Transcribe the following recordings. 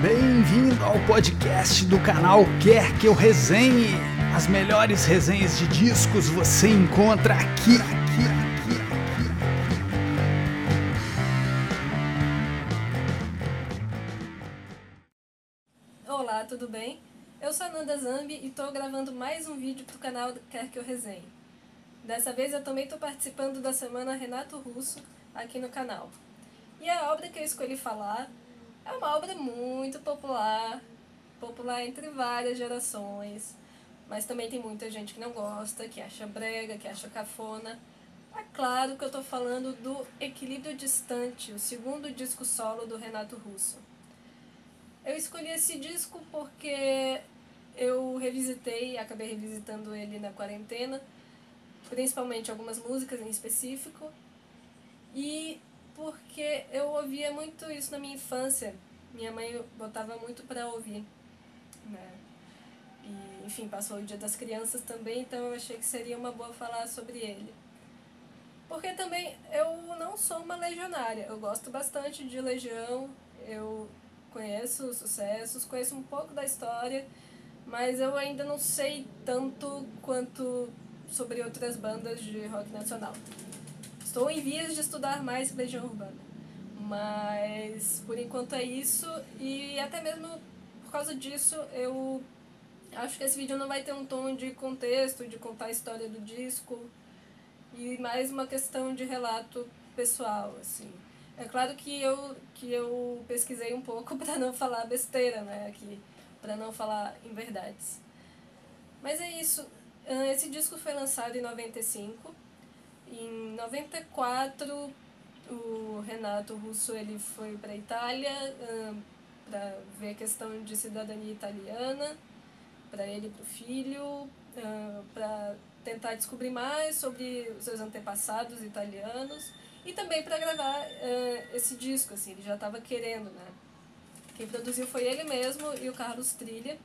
Bem-vindo ao podcast do canal Quer Que Eu Resenhe. As melhores resenhas de discos você encontra aqui, aqui, aqui, aqui. Olá, tudo bem? Eu sou a Nanda Zambi e estou gravando mais um vídeo para o canal Quer Que Eu Resenhe. Dessa vez eu também estou participando da Semana Renato Russo aqui no canal. E a obra que eu escolhi falar é uma obra muito popular, popular entre várias gerações, mas também tem muita gente que não gosta, que acha brega, que acha cafona. É claro que eu estou falando do Equilíbrio Distante, o segundo disco solo do Renato Russo. Eu escolhi esse disco porque eu revisitei, acabei revisitando ele na quarentena, principalmente algumas músicas em específico, e porque eu ouvia muito isso na minha infância. Minha mãe botava muito para ouvir, né? E, enfim, passou o Dia das Crianças também, então eu achei que seria uma boa falar sobre ele. Porque também eu não sou uma legionária, eu gosto bastante de Legião, eu conheço os sucessos, conheço um pouco da história, mas eu ainda não sei tanto quanto sobre outras bandas de rock nacional. Estou em vias de estudar mais Legião Urbana. Mas por enquanto é isso e até mesmo por causa disso eu acho que esse vídeo não vai ter um tom de contexto, de contar a história do disco e mais uma questão de relato pessoal, assim. É claro que eu, que eu pesquisei um pouco para não falar besteira, né, aqui, para não falar inverdades. Mas é isso. Esse disco foi lançado em 95 em 94, o Renato Russo ele foi para a Itália uh, para ver a questão de cidadania italiana, para ele e para o filho, uh, para tentar descobrir mais sobre os seus antepassados italianos e também para gravar uh, esse disco, assim, ele já estava querendo, né? Quem produziu foi ele mesmo e o Carlos Trilha.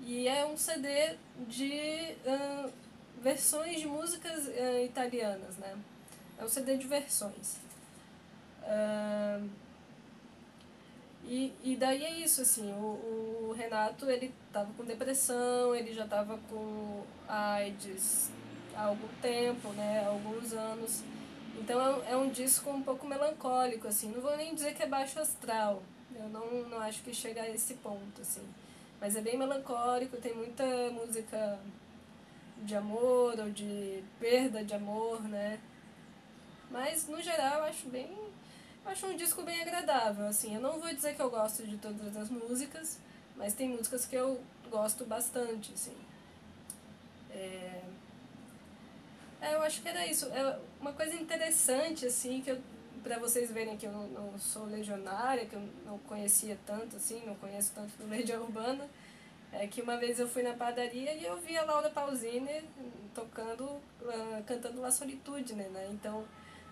E é um CD de versões de músicas uh, italianas, né? É um CD de versões. Uh, e, e daí é isso, assim, o, o Renato, ele tava com depressão, ele já tava com AIDS há algum tempo, né, há alguns anos. Então é, é um disco um pouco melancólico, assim, não vou nem dizer que é baixo astral, eu não, não acho que chega a esse ponto, assim. Mas é bem melancólico, tem muita música de amor ou de perda de amor, né? Mas no geral eu acho bem. Eu acho um disco bem agradável, assim. Eu não vou dizer que eu gosto de todas as músicas, mas tem músicas que eu gosto bastante, assim. É... é eu acho que era isso. É uma coisa interessante, assim, que eu, pra vocês verem que eu não, não sou legionária, que eu não conhecia tanto, assim, não conheço tanto do Legião Urbana é que uma vez eu fui na padaria e eu vi a Laura Pausini tocando, uh, cantando La Solitude, né? Então,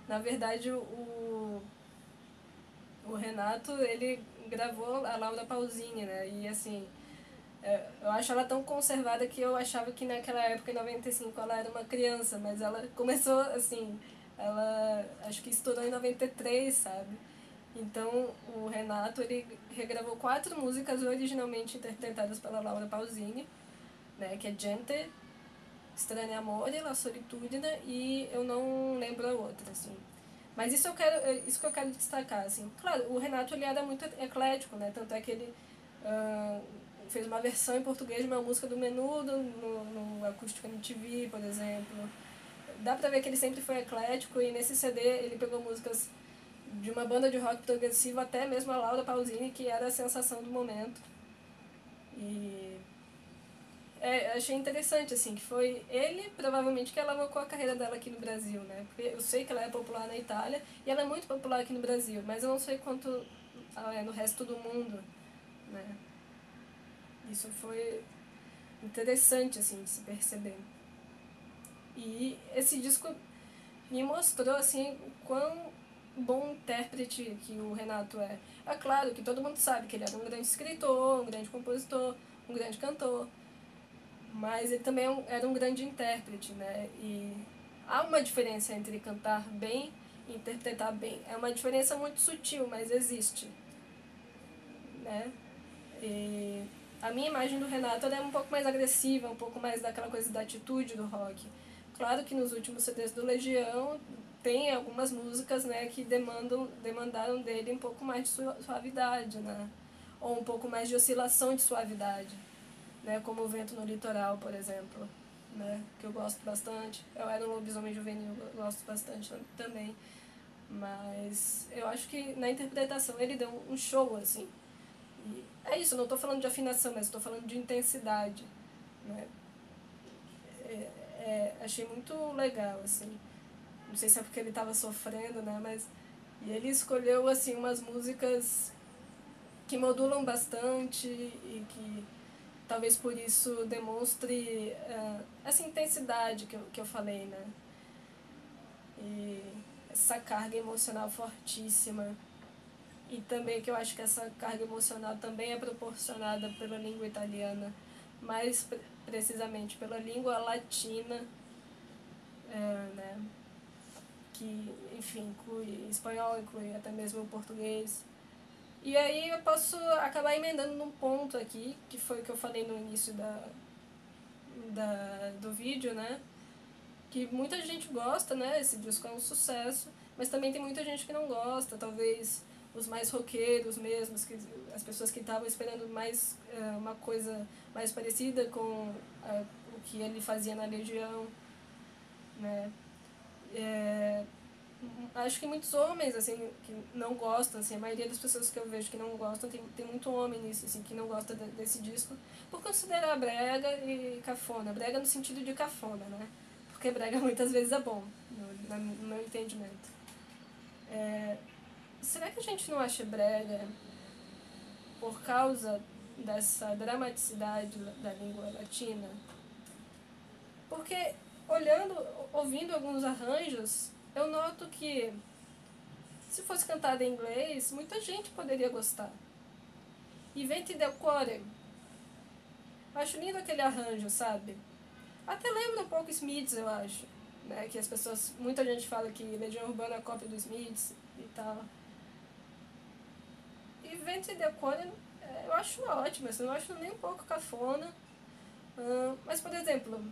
na verdade, o, o Renato, ele gravou a Laura Pausini, né? E assim, é, eu acho ela tão conservada que eu achava que naquela época, em 95, ela era uma criança, mas ela começou assim, ela acho que estourou em 93, sabe? Então, o Renato ele regravou quatro músicas originalmente interpretadas pela Laura Pausini, né, que é Gente, Estranho Amor, La Solitudine e eu não lembro a outra, assim. Mas isso eu quero, isso que eu quero destacar, assim. Claro, o Renato ele era muito eclético, né, tanto é que ele uh, fez uma versão em português de uma música do Menudo no, no Acústico MTV, por exemplo. Dá pra ver que ele sempre foi eclético e nesse CD ele pegou músicas de uma banda de rock progressivo até mesmo a Laura Pausini, que era a sensação do momento. E é, achei interessante, assim, que foi ele, provavelmente, que alavancou a carreira dela aqui no Brasil, né? Porque eu sei que ela é popular na Itália e ela é muito popular aqui no Brasil, mas eu não sei quanto ela é no resto do mundo, né? Isso foi interessante, assim, de se perceber. E esse disco me mostrou, assim, quão bom intérprete que o Renato é. É claro que todo mundo sabe que ele era um grande escritor, um grande compositor, um grande cantor, mas ele também é era um grande intérprete, né? E há uma diferença entre cantar bem e interpretar bem. É uma diferença muito sutil, mas existe, né? E a minha imagem do Renato é um pouco mais agressiva, um pouco mais daquela coisa da atitude do rock. Claro que nos últimos CDs do Legião tem algumas músicas né, que demandam, demandaram dele um pouco mais de suavidade, né? ou um pouco mais de oscilação de suavidade, né? como o Vento no Litoral, por exemplo, né? que eu gosto bastante. Eu era um lobisomem juvenil, gosto bastante também. Mas eu acho que na interpretação ele deu um show, assim. E é isso, não estou falando de afinação, mas estou falando de intensidade. Né? É, é, achei muito legal, assim. Não sei se é porque ele estava sofrendo, né? Mas e ele escolheu assim umas músicas que modulam bastante e que talvez por isso demonstre uh, essa intensidade que eu, que eu falei, né? E essa carga emocional fortíssima. E também que eu acho que essa carga emocional também é proporcionada pela língua italiana, mais precisamente pela língua latina, uh, né? Que, enfim, inclui espanhol, inclui até mesmo português. E aí eu posso acabar emendando num ponto aqui, que foi o que eu falei no início da, da, do vídeo, né? Que muita gente gosta, né? Esse disco é um sucesso, mas também tem muita gente que não gosta, talvez os mais roqueiros mesmos, que, as pessoas que estavam esperando mais uh, uma coisa mais parecida com uh, o que ele fazia na Legião, né? É, acho que muitos homens, assim, que não gostam, assim, a maioria das pessoas que eu vejo que não gostam, tem, tem muito homem nisso, assim, que não gosta de, desse disco, por considerar brega e cafona. Brega no sentido de cafona, né? Porque brega muitas vezes é bom, no, no meu entendimento. É, será que a gente não acha brega por causa dessa dramaticidade da língua latina? Porque olhando, ouvindo alguns arranjos, eu noto que se fosse cantada em inglês, muita gente poderia gostar. E Vente del Cuore. Acho lindo aquele arranjo, sabe? Até lembra um pouco Smiths, eu acho. Né? Que as pessoas, muita gente fala que Legião Urbana é cópia do Smiths e tal. E Vente del Cuore eu acho ótimo, assim, eu não acho nem um pouco cafona. Mas, por exemplo,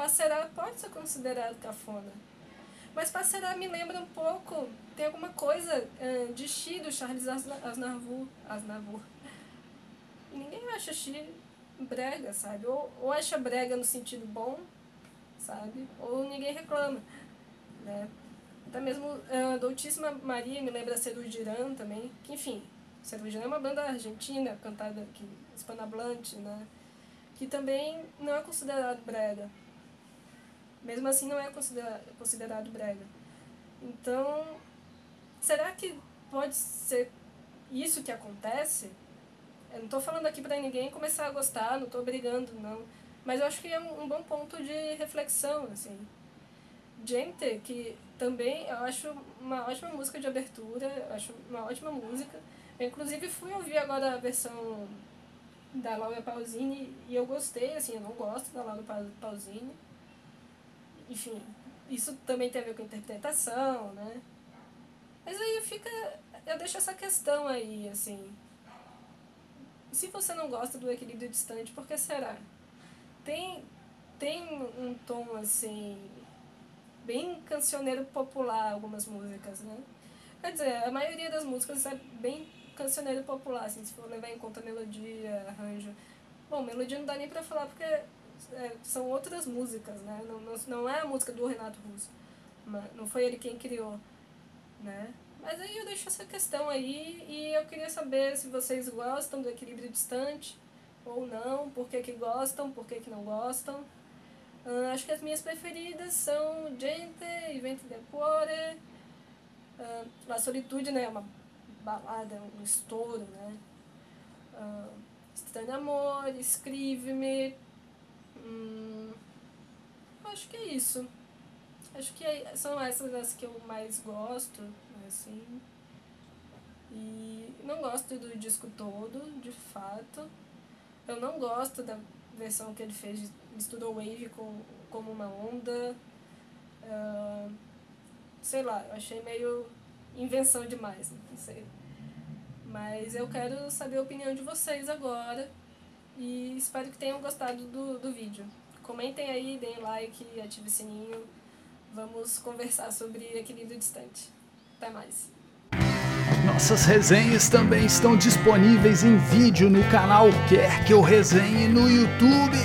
Passerá pode ser considerado cafona. Mas Passerá me lembra um pouco, tem alguma coisa uh, de Xi do Charles Aznavour. Aznavour. Ninguém acha Xi brega, sabe? Ou, ou acha brega no sentido bom, sabe? Ou ninguém reclama, né? Até mesmo uh, Doutíssima Maria me lembra Ceru Girán também, que enfim, Ceru Girán é uma banda argentina, cantada aqui, hispanohablante, né? Que também não é considerado brega. Mesmo assim, não é considerado, considerado brega. Então, será que pode ser isso que acontece? Eu não estou falando aqui para ninguém começar a gostar, não estou brigando, não. Mas eu acho que é um, bom ponto de reflexão, assim. Gente, que também eu acho uma ótima música de abertura, eu acho uma ótima música. Eu, inclusive, fui ouvir agora a versão da Laura Pausini e eu gostei, assim, eu não gosto da Laura Pausini enfim, isso também tem a ver com interpretação, né? Mas aí fica. Eu deixo essa questão aí, assim. Se você não gosta do equilíbrio distante, por que será? Tem, tem um tom, assim. bem cancioneiro popular, algumas músicas, né? Quer dizer, a maioria das músicas é bem cancioneiro popular, assim, se for levar em conta melodia, arranjo. Bom, melodia não dá nem pra falar porque é, são outras músicas, né? Não, não, não é a música do Renato Russo. Não foi ele quem criou, né? Mas aí eu deixo essa questão aí e eu queria saber se vocês gostam do equilíbrio distante ou não, por que, que gostam, por que, que não gostam. Uh, acho que as minhas preferidas são Gente e Vento de Cuore, uh, La Solitude, né? Uma balada, um estouro, né? Uh, Estranho Amor, Escreve-me, Hum, acho que é isso. Acho que é, são essas as que eu mais gosto, assim. E não gosto do disco todo, de fato. Eu não gosto da versão que ele fez, misturou Wave com, como uma onda. Uh, sei lá, eu achei meio invenção demais, não sei. Mas eu quero saber a opinião de vocês agora e espero que tenham gostado do, do vídeo. Comentem aí, deem like, ative o sininho. Vamos conversar sobre equilíbrio distante. Até mais. Nossas resenhas também estão disponíveis em vídeo no canal Quer Que Eu Resenhe no YouTube.